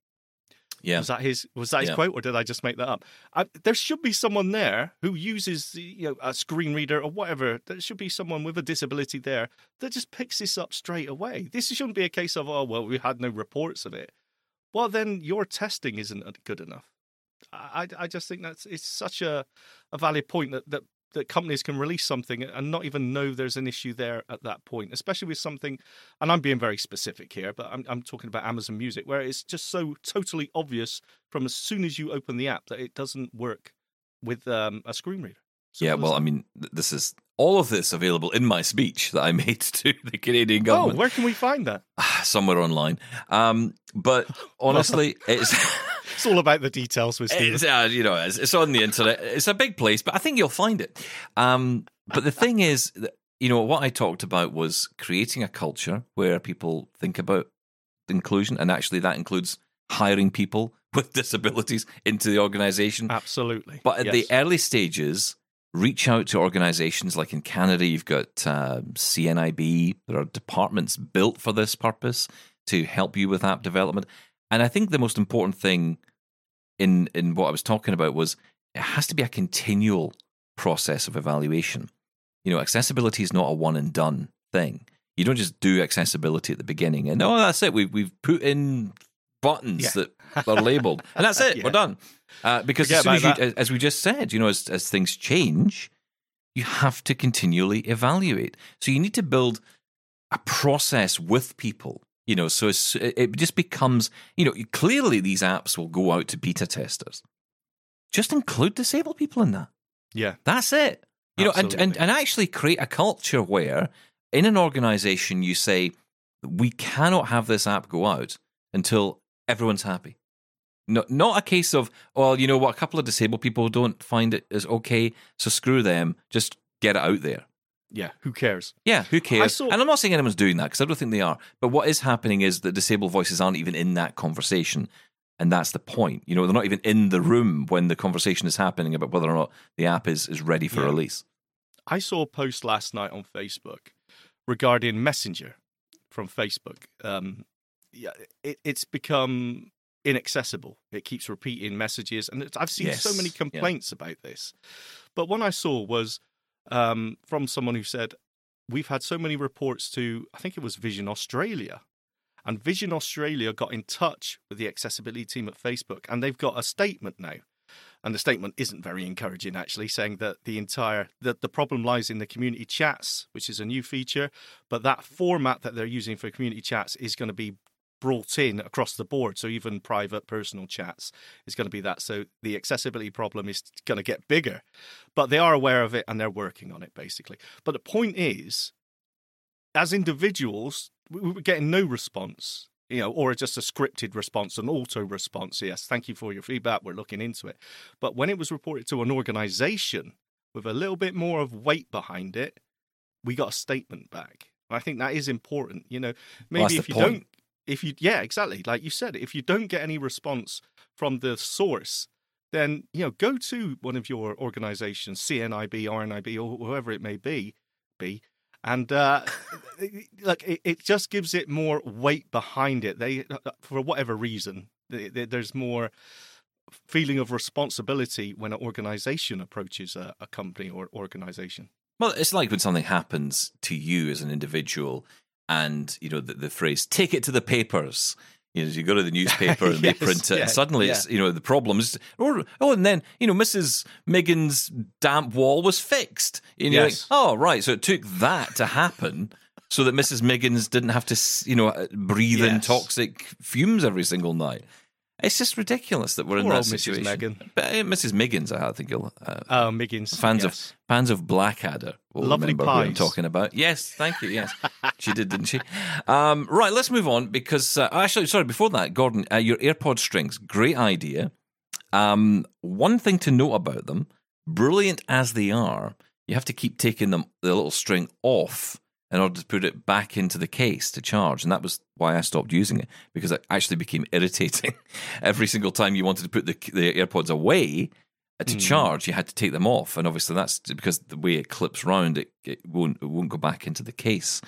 Yeah. Was that his was that his Yeah. quote, or did I just make that up? I, there should be someone there who uses the, you know a screen reader or whatever. There should be someone with a disability there that just picks this up straight away. This shouldn't be a case of oh well we had no reports of it. Well then your testing isn't good enough. I I just think that's it's such a a valid point that that that companies can release something and not even know there's an issue there at that point, especially with something. And I'm being very specific here, but I'm I'm talking about Amazon Music, where it's just so totally obvious from as soon as you open the app that it doesn't work with um, a screen reader. Yeah, Simple as well, I mean, this is all of this available in my speech that I made to the Canadian government. oh, where can we find that? somewhere online. Um, but honestly, it's. It's all about the details with Steve. It's, uh, you know, it's, it's on the internet. It's a big place, but I think you'll find it. Um, but the thing is, that, you know, what I talked about was creating a culture where people think about inclusion, and actually that includes hiring people with disabilities into the organization. Absolutely. But at Yes. the early stages, reach out to organizations like in Canada, you've got uh, CNIB. There are departments built for this purpose to help you with app development. And I think the most important thing in in what I was talking about was it has to be a continual process of evaluation. You know, accessibility is not a one and done thing. You don't just do accessibility at the beginning and oh, that's it. We've we've put in buttons Yeah. that are labeled, and that's it. Yeah. We're done. Uh, because as as, you, as we just said, you know, as, as things change, you have to continually evaluate. So you need to build a process with people. You know, so it's, it just becomes, you know, clearly these apps will go out to beta testers. Just include disabled people in that. yeah. That's it. You know, and, and and actually create a culture where in an organization you say we cannot have this app go out until everyone's happy. No, not a case of well, you know what, a couple of disabled people don't find it as okay, so screw them. Just get it out there. Yeah. Who cares? Yeah, who cares? saw- and I'm not saying anyone's doing that because I don't think they are. But what is happening is that disabled voices aren't even in that conversation. And that's the point. You know, they're not even in the room when the conversation is happening about whether or not the app is, is ready for Yeah. release. I saw a post last night on Facebook regarding Messenger from Facebook. Um, yeah, it, it's become inaccessible. It keeps repeating messages, and it's, I've seen so Yes, many yeah. complaints about this. But one I saw was um, from someone who said, "We've had so many reports to, I think it was Vision Australia." And Vision Australia got in touch with the accessibility team at Facebook, and they've got a statement now and the statement isn't very encouraging actually saying that the entire that the problem lies in the community chats which is a new feature but that format that they're using for community chats is going to be brought in across the board. So even private personal chats is going to be that. So the accessibility problem is going to get bigger, but they are aware of it and they're working on it basically. But the point is, as individuals, we were getting no response. You know, or just a scripted response, an auto response. Yes, thank you for your feedback. We're looking into it. But when it was reported to an organization with a little bit more of weight behind it, we got a statement back. I think that is important. You know, maybe Well, if you point. don't, if you, yeah, exactly, like you said, if you don't get any response from the source, then you know, go to one of your organizations, CNIB, RNIB, or whoever it may be, be, and uh, like it, it just gives it more weight behind it. They, uh, for whatever reason, th- th- there's more feeling of responsibility when an organization approaches a, a company or organization. Well, it's like when something happens to you as an individual, and you know the, the phrase "take it to the papers." You know, you go to the newspaper and they print it, yeah, and suddenly yeah. it's you know the problems. Or oh, and then you know Mrs. Miggin's damp wall was fixed. You're Yes. like, oh right, so it took that to happen. So that Mrs. Miggins didn't have to, you know, uh, breathe in toxic fumes every single night. It's just ridiculous that we're in Poor that old Mrs. situation. Megan. But, uh, Mrs. Miggins, I think you'll uh, Oh, Miggins. fans yes. of fans of Blackadder will Lovely remember who I'm talking about. Yes, thank you. Yes, she did, didn't she? Um, right, let's move on because uh, actually, sorry, before that, Gordon, uh, your AirPod strings, great idea. Um, one thing to note about them, brilliant as they are, you have to keep taking them the little string off in order to put it back into the case to charge, and that was why I stopped using it because it actually became irritating. Every single time you wanted to put the the AirPods away uh, to charge, you had to take them off, and obviously that's because the way it clips round, it, it won't it won't go back into the case.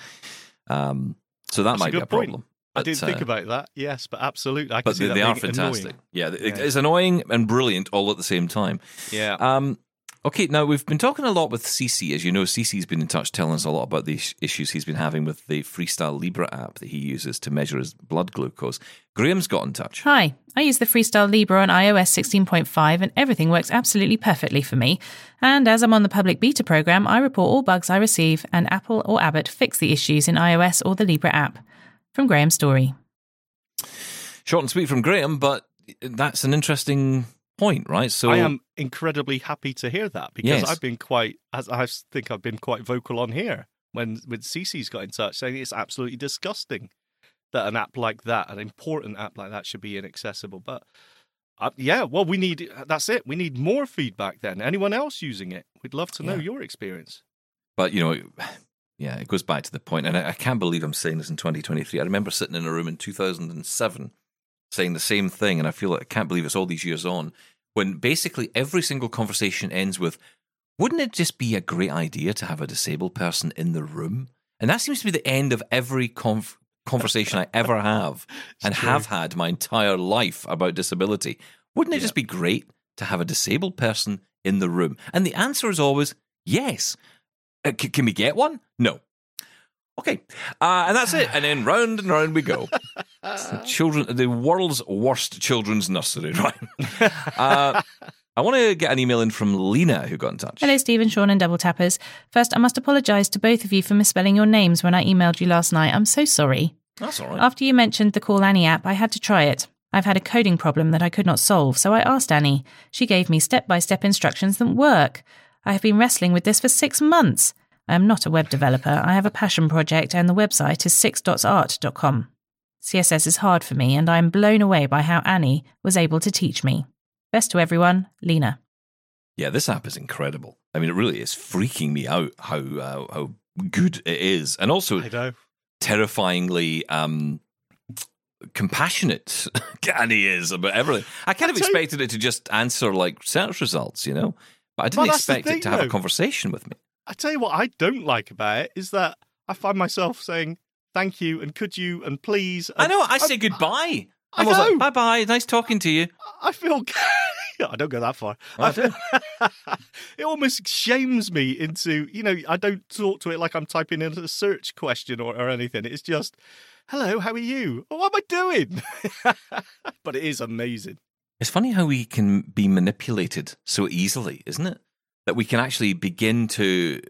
Um, so that That's a might be good a point. problem. I didn't think uh, about that. Yes, but absolutely. I can But see they, that they are fantastic. Yeah, Yeah. it's annoying and brilliant all at the same time. Yeah. Um, okay, now we've been talking a lot with CC. As you know, CC's been in touch telling us a lot about the issues he's been having with the Freestyle Libre app that he uses to measure his blood glucose. Graham's got in touch. Hi, I use the Freestyle Libre on iOS 16.5 and everything works absolutely perfectly for me. And as I'm on the public beta program, I report all bugs I receive and Apple or Abbott fix the issues in iOS or the Libre app. From Graham Story. Short and sweet from Graham, but that's an interesting point, right? So I am incredibly happy to hear that because Yes. I've been quite, as I think I've been quite vocal on here when when Cece's got in touch saying it's absolutely disgusting that an app like that, an important app like that, should be inaccessible. But uh, yeah, well, we need that's it. We need more feedback. Then anyone else using it, we'd love to know Yeah. your experience. But you know, yeah, it goes back to the point, and I, I can't believe I'm saying this in 2023. I remember sitting in a room in 2007 saying the same thing, and I feel like I can't believe it's all these years on. When basically every single conversation ends with, "Wouldn't it just be a great idea to have a disabled person in the room?" And that seems to be the end of every conf- conversation I ever have and true. have had my entire life about disability. Wouldn't it Yeah. just be great to have a disabled person in the room? And the answer is always yes. Uh, c- can we get one? No. Okay, uh, and that's it. And then round and round we go. The children, the world's worst children's nursery, right? Uh, I want to get an email in from Lena, who got in touch. Hello, Steven, Shaun, and Double Tappers. First, I must apologise to both of you for misspelling your names when I emailed you last night. I'm so sorry. That's all right. After you mentioned the Call Annie app, I had to try it. I've had a coding problem that I could not solve, so I asked Annie. She gave me step by step instructions that work. I have been wrestling with this for six months. I am not a web developer. I have a passion project, and the website is six.art.com. CSS is hard for me, and I am blown away by how Annie was able to teach me. Best to everyone, Lena. Yeah, this app is incredible. I mean, it really is freaking me out how uh, how good it is, and also terrifyingly um, compassionate Annie is about everything. I kind of expected it to just answer like search results, you know, but I didn't Well, that's the expect it to have a conversation with me. I tell you what I don't like about it is that I find myself saying thank you and could you and please. I know. I say goodbye. I I was like, bye bye. Nice talking to you. I feel. I don't go that far. Oh, I I feel, it almost shames me into you know I don't talk to it like I'm typing in a search question or, or anything. It's just hello, how are you? Oh, what am I doing? but it is amazing. It's funny how we can be manipulated so easily, isn't it? That we can actually begin to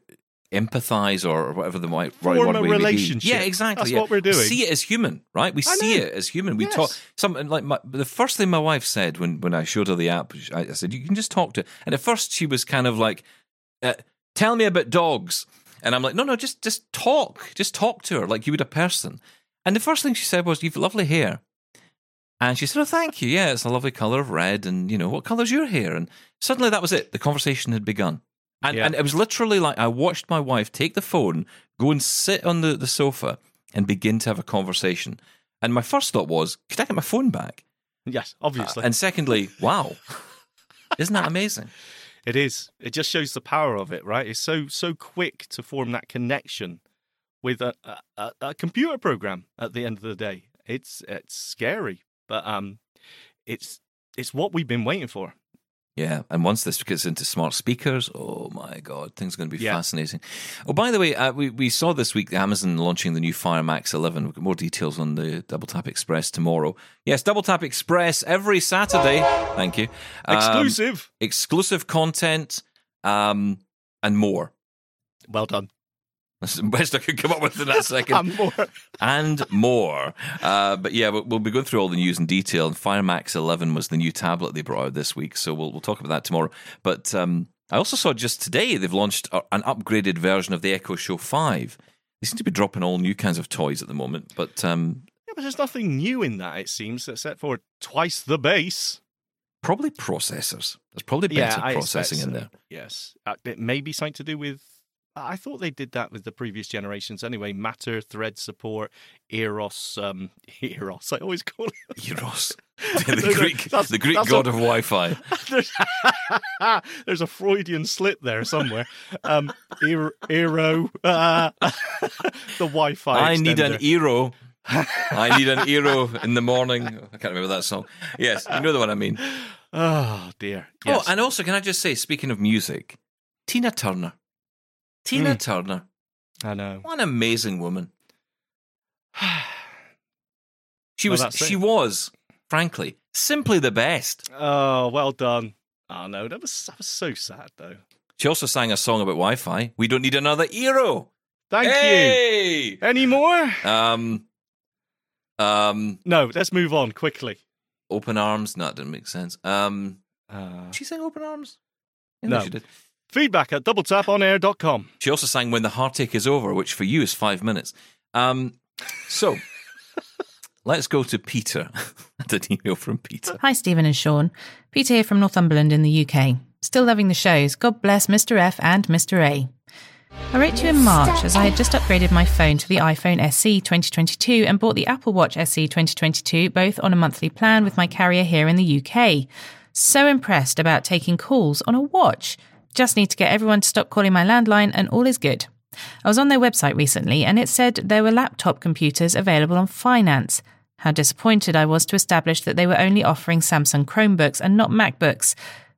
empathize or whatever the right, right Form word a relationship. Yeah, exactly. That's yeah. what we're doing. See it as human, right? We I see know. it as human. We Yes. talk something like my, the first thing my wife said when when I showed her the app. I, I said, "You can just talk to." And at first, she was kind of like, uh, "Tell me about dogs," and I'm like, "No, no, just just talk, just talk to her like you would a person." And the first thing she said was, "You've lovely hair." And she said, "Oh, thank you. Yeah, it's a lovely color of red, and you know what color's your hair?" And suddenly, that was it. The conversation had begun, and Yeah. and it was literally like I watched my wife take the phone, go and sit on the, the sofa, and begin to have a conversation. And my first thought was, "Could I get my phone back?" Yes, obviously. Uh, and secondly, wow, isn't that amazing? It is. It just shows the power of it, right? It's so so quick to form that connection with a a, a, a computer program. At the end of the day, it's it's scary, but um, it's it's what we've been waiting for. Yeah, and once this gets into smart speakers, oh my god, things are going to be Yeah. fascinating. Oh, by the way, uh, we we saw this week Amazon launching the new Fire Max 11. We've got more details on the Double Tap Express tomorrow. Yes, Double Tap Express every Saturday. Thank you. Um, Exclusive. exclusive content, um, and more. well done. That's the best I could come up with in that second. And more. and more. Uh, but yeah, we'll, we'll be going through all the news in detail. And Fire Max 11 was the new tablet they brought out this week, so we'll we'll talk about that tomorrow. But um, I also saw just today they've launched an upgraded version of the Echo Show 5. They seem to be dropping all new kinds of toys at the moment, but um, Yeah, but there's nothing new in that. It seems except for twice the base. probably processors. There's probably better I processing in there. Yes, uh, it may be something to do with. I thought they did that with the previous generations anyway. Matter, thread support, Eros, um, Eros. I always call it. Eros, the Greek, that's- the Greek god a- of Wi-Fi. there's, there's a Freudian slip there somewhere. Um, Eero uh, the Wi-Fi. I need an extender. Eero. I need an Eero in the morning. I can't remember that song. Yes, you know the one I mean. Oh dear. Yes. Oh, and also, can I just say, speaking of music, Tina Turner. Tina Mm. Turner. I know. What an amazing woman. She Well, was, she was, frankly, simply the best. Oh, well done. Oh no, that was that was so sad though. She also sang a song about Wi-Fi. We don't need another hero. Thank you. hey! Any more? Um, um, No. Let's move on quickly. open arms. No, that didn't make sense. Um, Uh, she sang open arms? Yeah, No. she did. Feedback at doubletaponair.com. She also sang "When the Heartache Is Over," which for you is five minutes. Um, so let's go to Peter. I an email from Peter. Hi, Steven and Shaun. Peter here from Northumberland in the UK. Still loving the shows. God bless Mr. F and Mr. A. I wrote to you in March as I had just upgraded my phone to the iPhone SE 2022 and bought the Apple Watch SE 2022 both on a monthly plan with my carrier here in the UK. So impressed about taking calls on a watch. Just need to get everyone to stop calling my landline and all is good. I was on their website recently and it said there were laptop computers available on finance. How disappointed I was to establish that they were only offering Samsung Chromebooks and not MacBooks.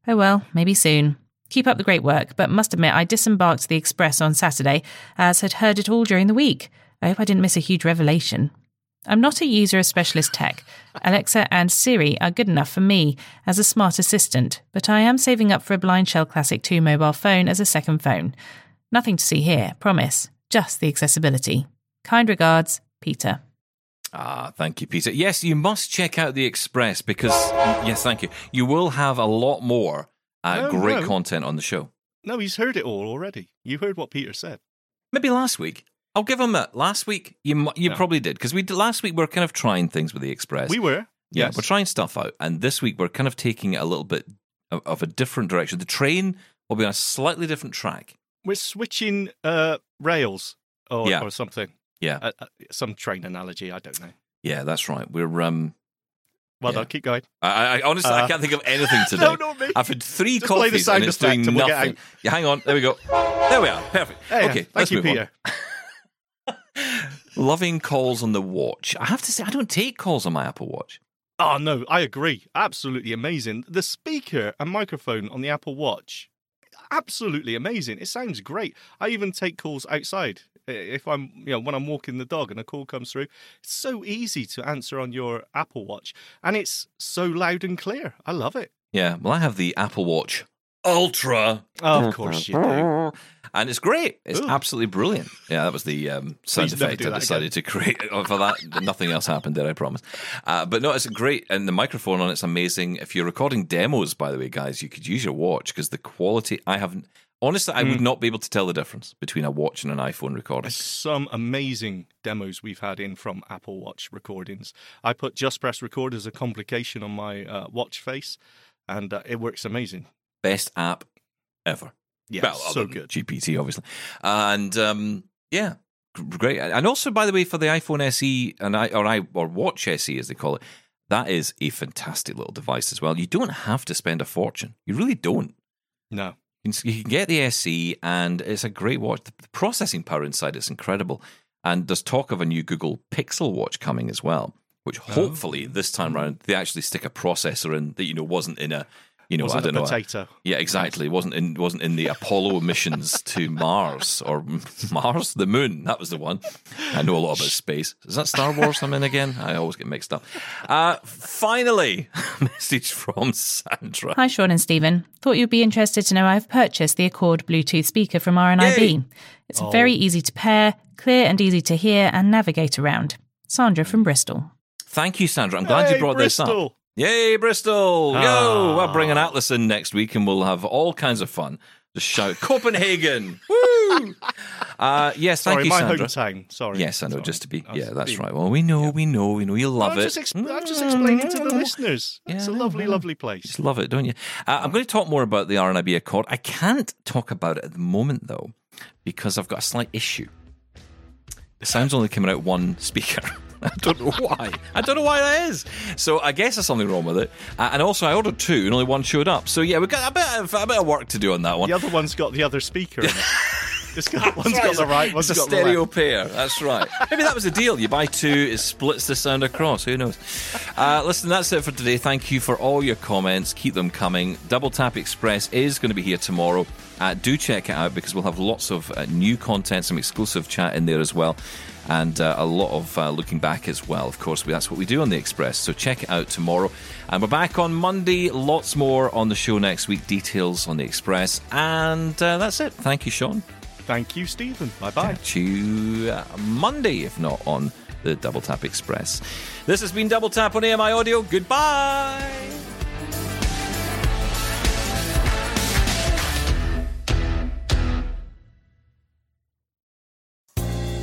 Oh well, maybe soon. Keep up the great work, but must admit I disembarked the Express on Saturday as had heard it all during the week. I hope I didn't miss a huge revelation. I'm not a user of specialist tech. Alexa and Siri are good enough for me as a smart assistant, but I am saving up for a BlindShell Classic 2 mobile phone as a second phone. Nothing to see here, promise. Just the accessibility. Kind regards, Peter. Ah, thank you, Peter. Yes, you must check out the Express because yes, thank you. You will have a lot more uh, No, great no. content on the show. No, he's heard it all already. You heard what Peter said. Maybe last week. I'll give him that. Last week, you you No. probably did because we last week we are kind of trying things with the Express. We were. Yeah, yes. we're trying stuff out, and this week we're kind of taking it a little bit of, of a different direction. The train will be on a slightly different track. We're switching uh, rails or, Yeah. or something. Yeah, Uh, uh, some train analogy. I don't know. yeah, that's right. We're um, Well Yeah. done. Keep going. I, I honestly I Uh, can't think of anything today. No, not me. I've had three Just play the coffees sound and it's doing we'll nothing. Yeah, hang on. There we go. There we are. Perfect. Yeah, okay, thank let's you, move on. Peter. Loving calls on the watch. I have to say, I don't take calls on my Apple Watch. Oh no, I agree. Absolutely amazing. The speaker and microphone on the Apple Watch, absolutely amazing. It sounds great. I even take calls outside if I'm, you know, when I'm walking the dog and a call comes through. It's so easy to answer on your Apple Watch, and it's so loud and clear. I love it. Yeah, well, I have the Apple Watch Ultra. Oh, of course you do. And it's great. It's Ooh. absolutely brilliant. Yeah, that was the um, sound Please never effect do I that decided to create Oh, for that. Nothing else happened there, I promise. Uh, but no, it's great. And the microphone on it's amazing. If you're recording demos, by the way, guys, you could use your watch because the quality, I haven't, honestly, I would Hmm. not be able to tell the difference between a watch and an iPhone recording. Some amazing demos we've had in from Apple Watch recordings. I put Just Press Record as a complication on my uh, watch face, and uh, it works amazing. Best app ever. Yeah, well, so good. GPT, obviously, and um, yeah, great. And also, by the way, for the iPhone SE and I or I or Watch SE as they call it, that is a fantastic little device as well. You don't have to spend a fortune. You really don't. No, You can, get the SE, and it's a great watch. The processing power inside it's incredible. And there's talk of a new Google Pixel watch coming as well, which Oh. hopefully this time round they actually stick a processor in that you know wasn't in a you know wasn't I don't a know potato. yeah, exactly. It wasn't in wasn't in the Apollo missions to Mars or Mars, the moon. That was the one. I know a lot about space. Is that Star Wars? I'm in again. I always get mixed up. Uh, finally, a message from Sandra. Hi, Shaun and Steven. Thought you'd be interested to know I've purchased the Accord Bluetooth speaker from RNIB. Yay! It's very easy to pair, clear and easy to hear and navigate around. Sandra from Bristol. Thank you, Sandra. I'm glad you Hey, brought this up. Yay, Bristol! Yo, Ah. we'll bring an Atlas in next week, and we'll have all kinds of fun. Just shout Copenhagen! Woo! Uh, yes, thank Sorry, you, my Sandra. hometown. Sorry. Yes, I know. Sorry. Just to be, yeah, that's being- right. Well, we know, we know, we know. You love it. just, I'm just explaining to the listeners. Yeah, it's a lovely, lovely place. Just love it, don't you? Uh, I'm going to talk more about the RNIB Accord. I can't talk about it at the moment, though, because I've got a slight issue. The sound's only coming out one speaker. I don't know why. I don't know why that is. So I guess there's something wrong with it. Uh, and also, I ordered two, and only one showed up. So yeah, we've got a bit of a bit of work to do on that one. The other one's got the other speaker in it. It's got, one's That's got the right, one's it's a got the stereo pair. That's right. Maybe that was the deal. You buy two, it splits the sound across. Who knows? Uh, listen, that's it for today. Thank you for all your comments. Keep them coming. Double Tap Express is going to be here tomorrow. Uh, do check it out because we'll have lots of uh, new content, some exclusive chat in there as well. And uh, a lot of uh, looking back as well. Of course, that's what we do on the Express. So check it out tomorrow. And we're back on Monday. Lots more on the show next week. Details on the Express. And uh, that's it. Thank you, Shaun. Thank you, Steven. Bye bye. Catch you uh, Monday, if not on the Double Tap Express. This has been Double Tap on AMI Audio. Goodbye.